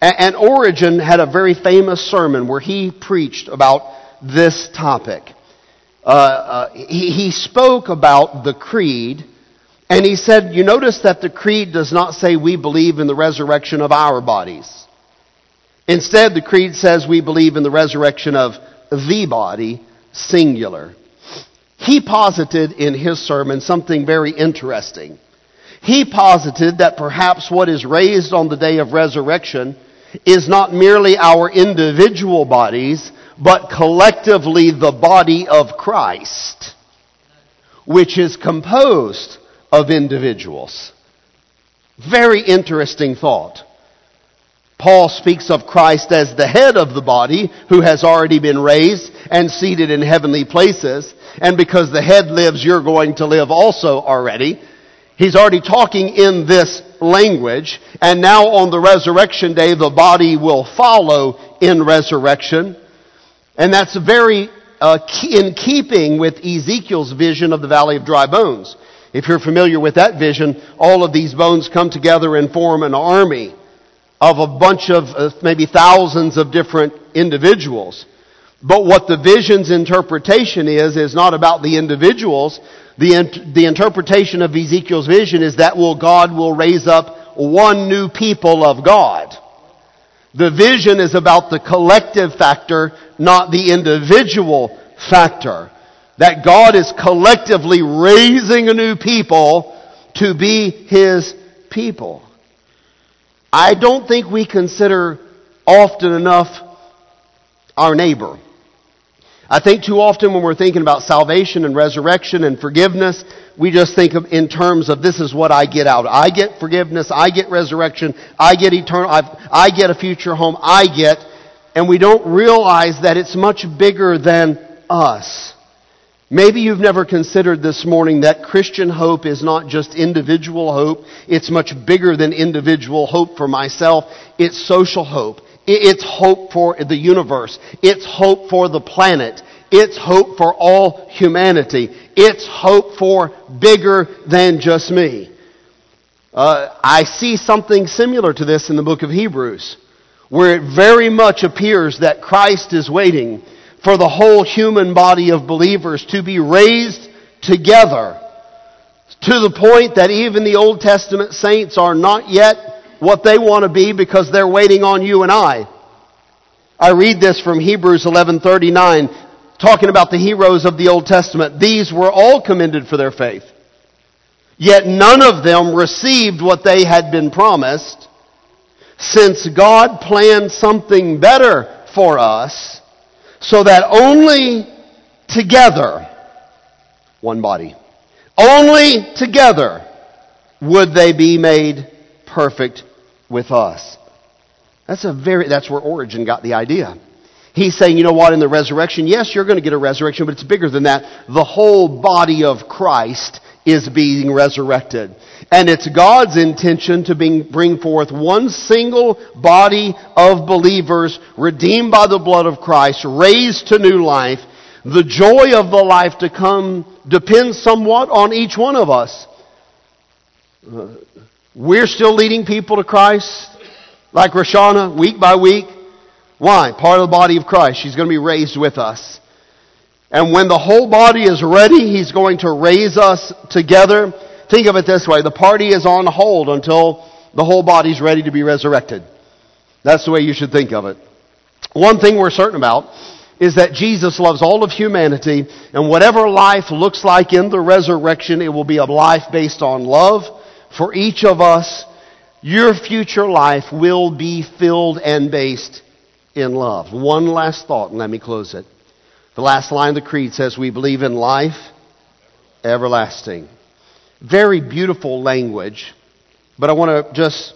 And, and Origen had a very famous sermon where he preached about this topic. Uh, uh, he, he spoke about the creed and he said, You notice that the creed does not say we believe in the resurrection of our bodies. Instead, the creed says we believe in the resurrection of the body, singular. He posited in his sermon something very interesting. He posited that perhaps what is raised on the day of resurrection is not merely our individual bodies, but collectively the body of Christ, which is composed of individuals. Very interesting thought. Paul speaks of Christ as the head of the body who has already been raised and seated in heavenly places. And because the head lives, you're going to live also already. He's already talking in this language. And now on the resurrection day, the body will follow in resurrection. And that's very uh, in keeping with Ezekiel's vision of the valley of dry bones. If you're familiar with that vision, all of these bones come together and form an army of a bunch of uh, maybe thousands of different individuals. But what the vision's interpretation is, is not about the individuals. The, the interpretation of Ezekiel's vision is that will God will raise up one new people of God. The vision is about the collective factor, not the individual factor. That God is collectively raising a new people to be His people. I don't think we consider often enough our neighbor. I think too often when we're thinking about salvation and resurrection and forgiveness, we just think of in terms of this is what I get out. I get forgiveness, I get resurrection, I get eternal, I've, I get a future home, I get, and we don't realize that it's much bigger than us. Maybe you've never considered this morning that Christian hope is not just individual hope. It's much bigger than individual hope for myself. It's social hope. It's hope for the universe. It's hope for the planet. It's hope for all humanity. It's hope for bigger than just me. Uh, I see something similar to this in the book of Hebrews, where it very much appears that Christ is waiting for the whole human body of believers to be raised together to the point that even the Old Testament saints are not yet what they want to be because they're waiting on you and I. I read this from Hebrews 11:39 talking about the heroes of the Old Testament. These were all commended for their faith. Yet none of them received what they had been promised since God planned something better for us so that only together, one body, only together would they be made perfect with us. That's a very, that's where Origen got the idea. He's saying, you know what, in the resurrection, yes, you're going to get a resurrection, but it's bigger than that. The whole body of Christ is being resurrected. And it's God's intention to bring, bring forth one single body of believers redeemed by the blood of Christ, raised to new life. The joy of the life to come depends somewhat on each one of us. Uh, we're still leading people to Christ, like Roshana, week by week. Why? Part of the body of Christ. She's going to be raised with us. And when the whole body is ready, He's going to raise us together Think of it this way the party is on hold until the whole body's ready to be resurrected. That's the way you should think of it. One thing we're certain about is that Jesus loves all of humanity, and whatever life looks like in the resurrection, it will be a life based on love for each of us. Your future life will be filled and based in love. One last thought, and let me close it. The last line of the Creed says, We believe in life everlasting. Very beautiful language, but I want to just,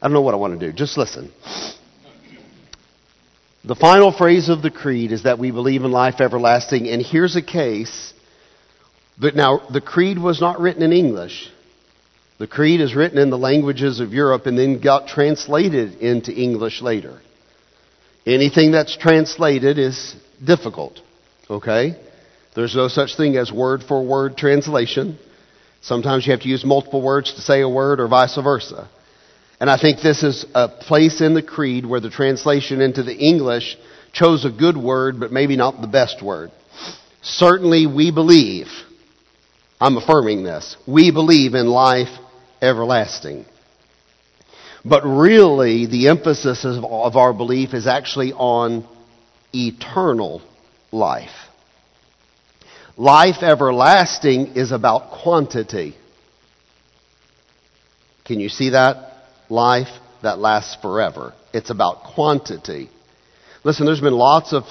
I don't know what I want to do. Just listen. The final phrase of the creed is that we believe in life everlasting, and here's a case. But now, the creed was not written in English. The creed is written in the languages of Europe and then got translated into English later. Anything that's translated is difficult. Okay? There's no such thing as word for word translation. Sometimes you have to use multiple words to say a word or vice versa. And I think this is a place in the creed where the translation into the English chose a good word, but maybe not the best word. Certainly we believe, I'm affirming this, we believe in life everlasting. But really, the emphasis of our belief is actually on eternal life. Life everlasting is about quantity. Can you see that? Life that lasts forever. It's about quantity. Listen, there's been lots of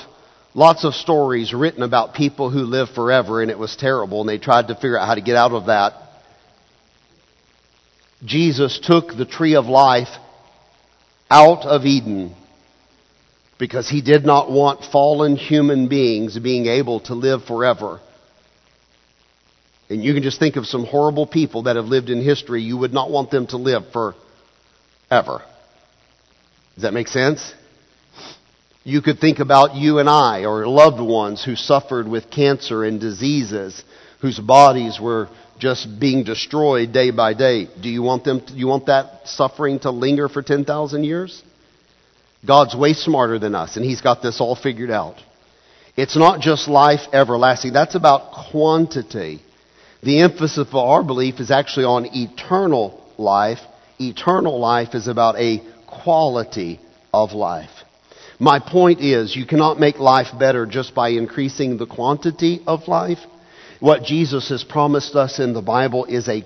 lots of stories written about people who live forever and it was terrible and they tried to figure out how to get out of that. Jesus took the tree of life out of Eden because he did not want fallen human beings being able to live forever. And you can just think of some horrible people that have lived in history. You would not want them to live forever. Does that make sense? You could think about you and I or loved ones who suffered with cancer and diseases, whose bodies were just being destroyed day by day. Do you want them to, you want that suffering to linger for 10,000 years? God's way smarter than us and he's got this all figured out. It's not just life everlasting. That's about quantity. The emphasis of our belief is actually on eternal life. Eternal life is about a quality of life. My point is, you cannot make life better just by increasing the quantity of life. What Jesus has promised us in the Bible is a,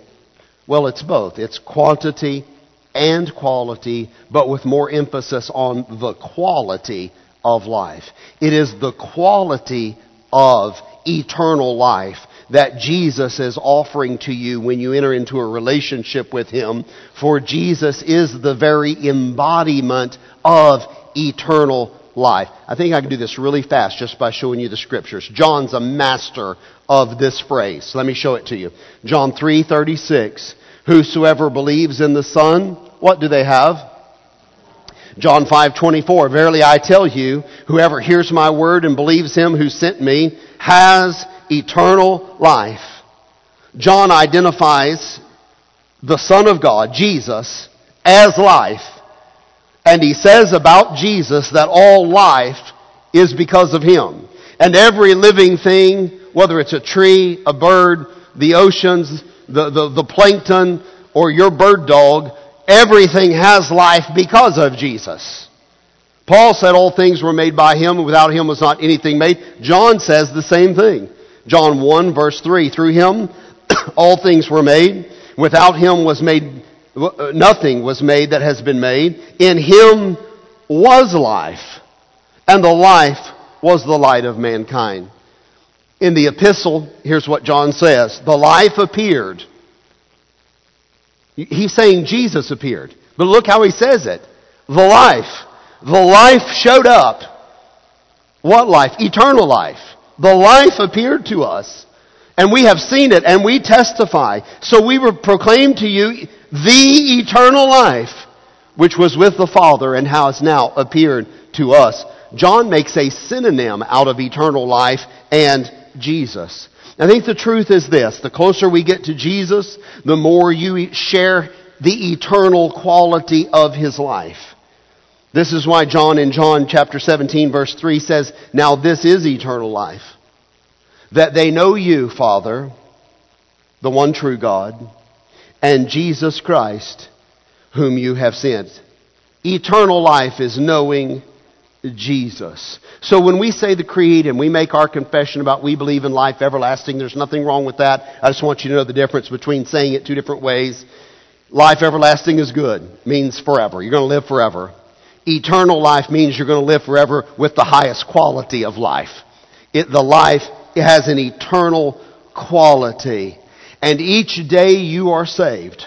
well, it's both. It's quantity and quality, but with more emphasis on the quality of life. It is the quality of eternal life that Jesus is offering to you when you enter into a relationship with Him. For Jesus is the very embodiment of eternal life. I think I can do this really fast just by showing you the scriptures. John's a master of this phrase. Let me show it to you. John 3:36. Whosoever believes in the Son, what do they have? John 5:24. Verily I tell you, whoever hears my word and believes him who sent me has eternal life. John identifies the Son of God, Jesus, as life. And he says about Jesus that all life is because of him. And every living thing, whether it's a tree, a bird, the oceans, the, the, the plankton, or your bird dog, everything has life because of Jesus. Paul said all things were made by him, and without him was not anything made. John says the same thing. John 1 verse 3, through him all things were made. Without him was made, Uh, nothing was made that has been made. In him was life, and the life was the light of mankind. In the epistle, here's what John says. The life appeared. He's saying Jesus appeared. But look how he says it. The life. The life showed up. What life? Eternal life. The life appeared to us. And we have seen it and we testify. So we proclaim to you the eternal life which was with the Father and has now appeared to us. John makes a synonym out of eternal life and Jesus. I think the truth is this. The closer we get to Jesus, the more you share the eternal quality of His life. This is why John in John chapter 17 verse 3 says, Now this is eternal life. That they know you, Father, the one true God, and Jesus Christ, whom you have sent. Eternal life is knowing Jesus. So when we say the creed and we make our confession about we believe in life everlasting, there's nothing wrong with that. I just want you to know the difference between saying it two different ways. Life everlasting is good, means forever. You're going to live forever. Eternal life means you're going to live forever with the highest quality of life. It, the life it has an eternal quality. And each day you are saved.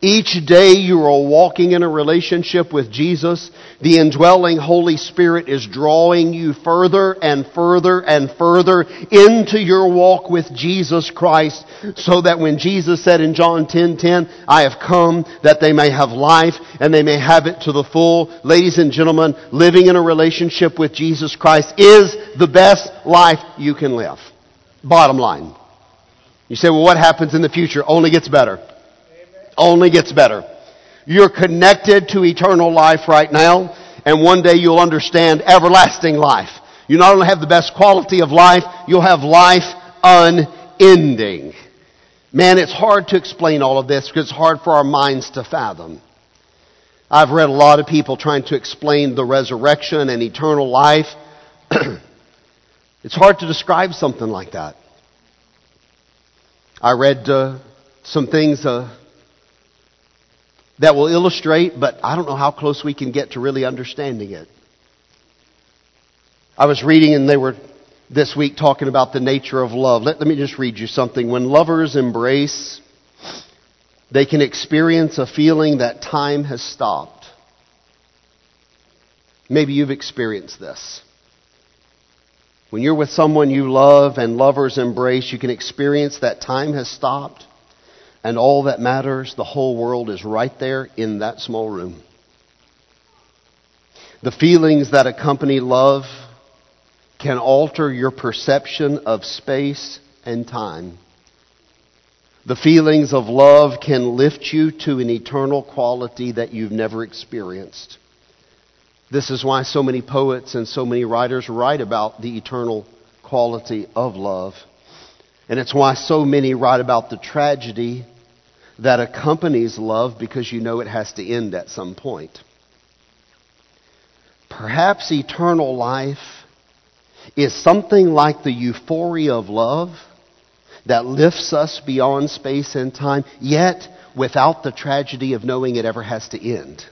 Each day you are walking in a relationship with Jesus. The indwelling Holy Spirit is drawing you further and further and further into your walk with Jesus Christ so that when Jesus said in John 10:10, 10, 10, I have come that they may have life and they may have it to the full. Ladies and gentlemen, living in a relationship with Jesus Christ is the best life you can live. Bottom line. You say, well, what happens in the future? Only gets better only gets better. You're connected to eternal life right now, and one day you'll understand everlasting life. You not only have the best quality of life, you'll have life unending. Man, it's hard to explain all of this because it's hard for our minds to fathom. I've read a lot of people trying to explain the resurrection and eternal life. it's hard to describe something like that. I read uh, some things uh, that will illustrate, but I don't know how close we can get to really understanding it. I was reading and they were this week talking about the nature of love. Let, let me just read you something. When lovers embrace, they can experience a feeling that time has stopped. Maybe you've experienced this. When you're with someone you love and lovers embrace, you can experience that time has stopped and all that matters, the whole world is right there in that small room. The feelings that accompany love can alter your perception of space and time. The feelings of love can lift you to an eternal quality that you've never experienced. This is why so many poets and so many writers write about the eternal quality of love. And it's why so many write about the tragedy that accompanies love because you know it has to end at some point. Perhaps eternal life is something like the euphoria of love that lifts us beyond space and time, yet without the tragedy of knowing it ever has to end.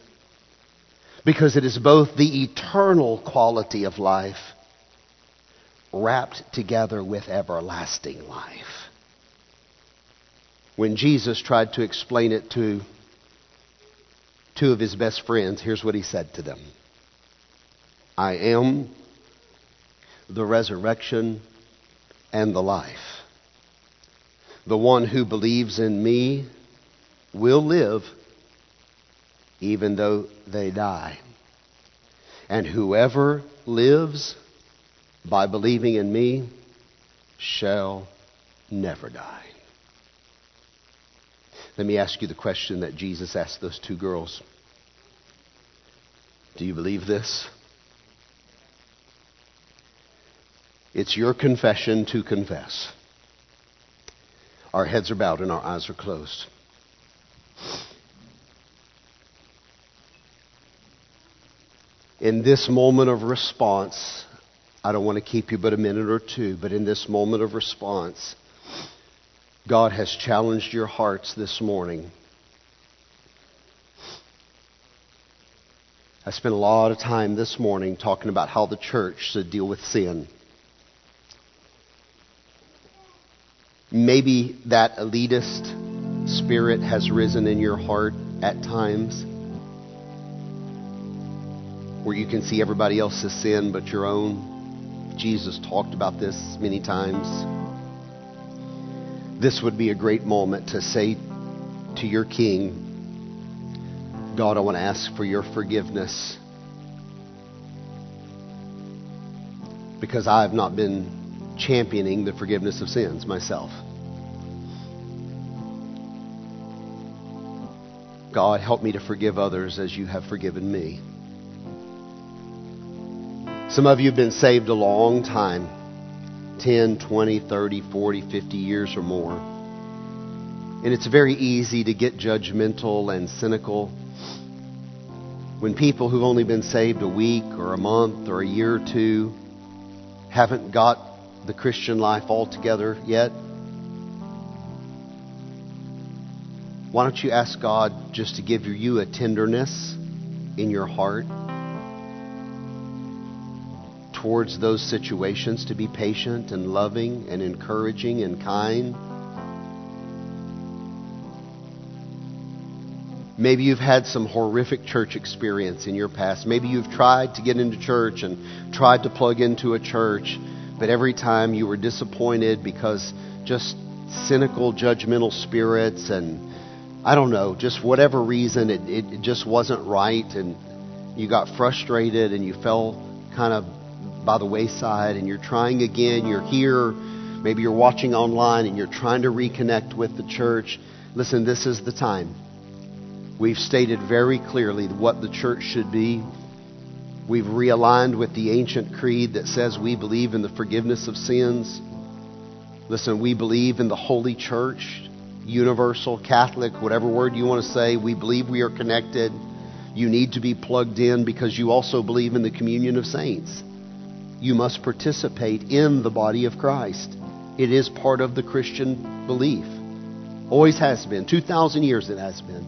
Because it is both the eternal quality of life wrapped together with everlasting life. When Jesus tried to explain it to two of his best friends, here's what he said to them I am the resurrection and the life. The one who believes in me will live even though they die. And whoever lives by believing in me shall never die. Let me ask you the question that Jesus asked those two girls Do you believe this? It's your confession to confess. Our heads are bowed and our eyes are closed. In this moment of response, I don't want to keep you but a minute or two, but in this moment of response, God has challenged your hearts this morning. I spent a lot of time this morning talking about how the church should deal with sin. Maybe that elitist spirit has risen in your heart at times where you can see everybody else's sin but your own. Jesus talked about this many times. This would be a great moment to say to your king, God, I want to ask for your forgiveness because I have not been championing the forgiveness of sins myself. God, help me to forgive others as you have forgiven me. Some of you have been saved a long time 10, 20, 30, 40, 50 years or more. And it's very easy to get judgmental and cynical when people who've only been saved a week or a month or a year or two haven't got the Christian life altogether yet? Why don't you ask God just to give you a tenderness in your heart towards those situations, to be patient and loving and encouraging and kind? Maybe you've had some horrific church experience in your past. Maybe you've tried to get into church and tried to plug into a church but every time you were disappointed because just cynical, judgmental spirits and I don't know, just whatever reason, it, it just wasn't right, and you got frustrated and you fell kind of by the wayside, and you're trying again. You're here, maybe you're watching online, and you're trying to reconnect with the church. Listen, this is the time. We've stated very clearly what the church should be. We've realigned with the ancient creed that says we believe in the forgiveness of sins. Listen, we believe in the holy church, universal, Catholic, whatever word you want to say. We believe we are connected. You need to be plugged in because you also believe in the communion of saints. You must participate in the body of Christ. It is part of the Christian belief. Always has been. 2,000 years it has been.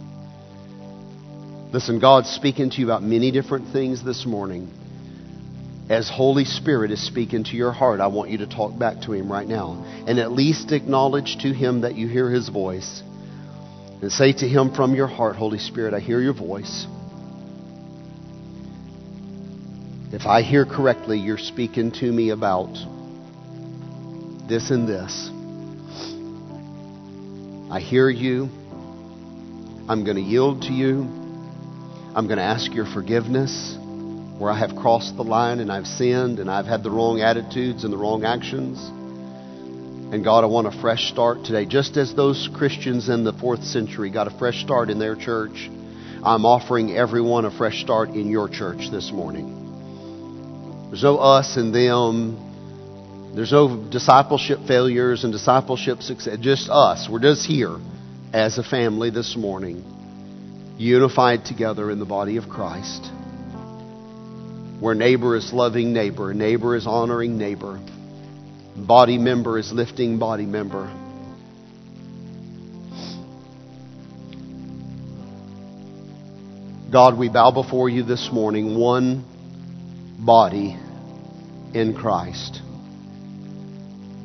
Listen, God's speaking to you about many different things this morning. As Holy Spirit is speaking to your heart, I want you to talk back to Him right now and at least acknowledge to Him that you hear His voice. And say to Him from your heart, Holy Spirit, I hear your voice. If I hear correctly, you're speaking to me about this and this. I hear you. I'm going to yield to you. I'm going to ask your forgiveness. where I have crossed the line and I've sinned and I've had the wrong attitudes and the wrong actions. And God, I want a fresh start today. Just as those Christians in the fourth century got a fresh start in their church, I'm offering everyone a fresh start in your church this morning. There's no us and them. There's no discipleship failures and discipleship success. Just us. We're just here as a family this morning, unified together in the body of Christ, where neighbor is loving neighbor, neighbor is honoring neighbor, body member is lifting body member. God, we bow before you this morning, one body in Christ,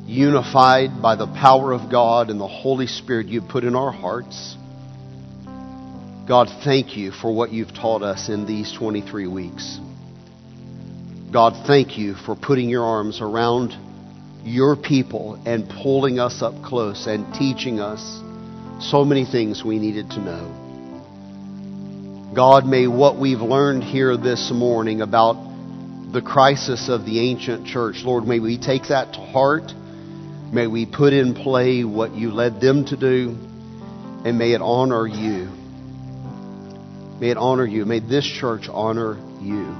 unified by the power of God and the Holy Spirit you've put in our hearts. God, thank you for what you've taught us in these 23 weeks. God, thank you for putting your arms around your people and pulling us up close and teaching us so many things we needed to know. God, may what we've learned here this morning about the crisis of the ancient church, Lord, may we take that to heart. May we put in play what you led them to do, and may it honor you. May it honor you. May this church honor you.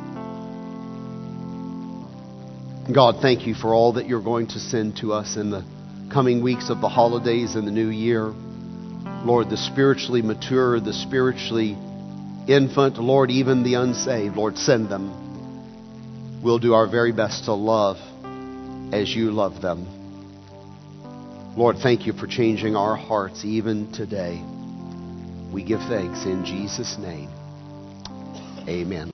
God, thank you for all that you're going to send to us in the coming weeks of the holidays and the new year. Lord, the spiritually mature, the spiritually infant, Lord, even the unsaved, Lord, send them. We'll do our very best to love as you love them. Lord, thank you for changing our hearts even today. We give thanks in Jesus' name. Amen.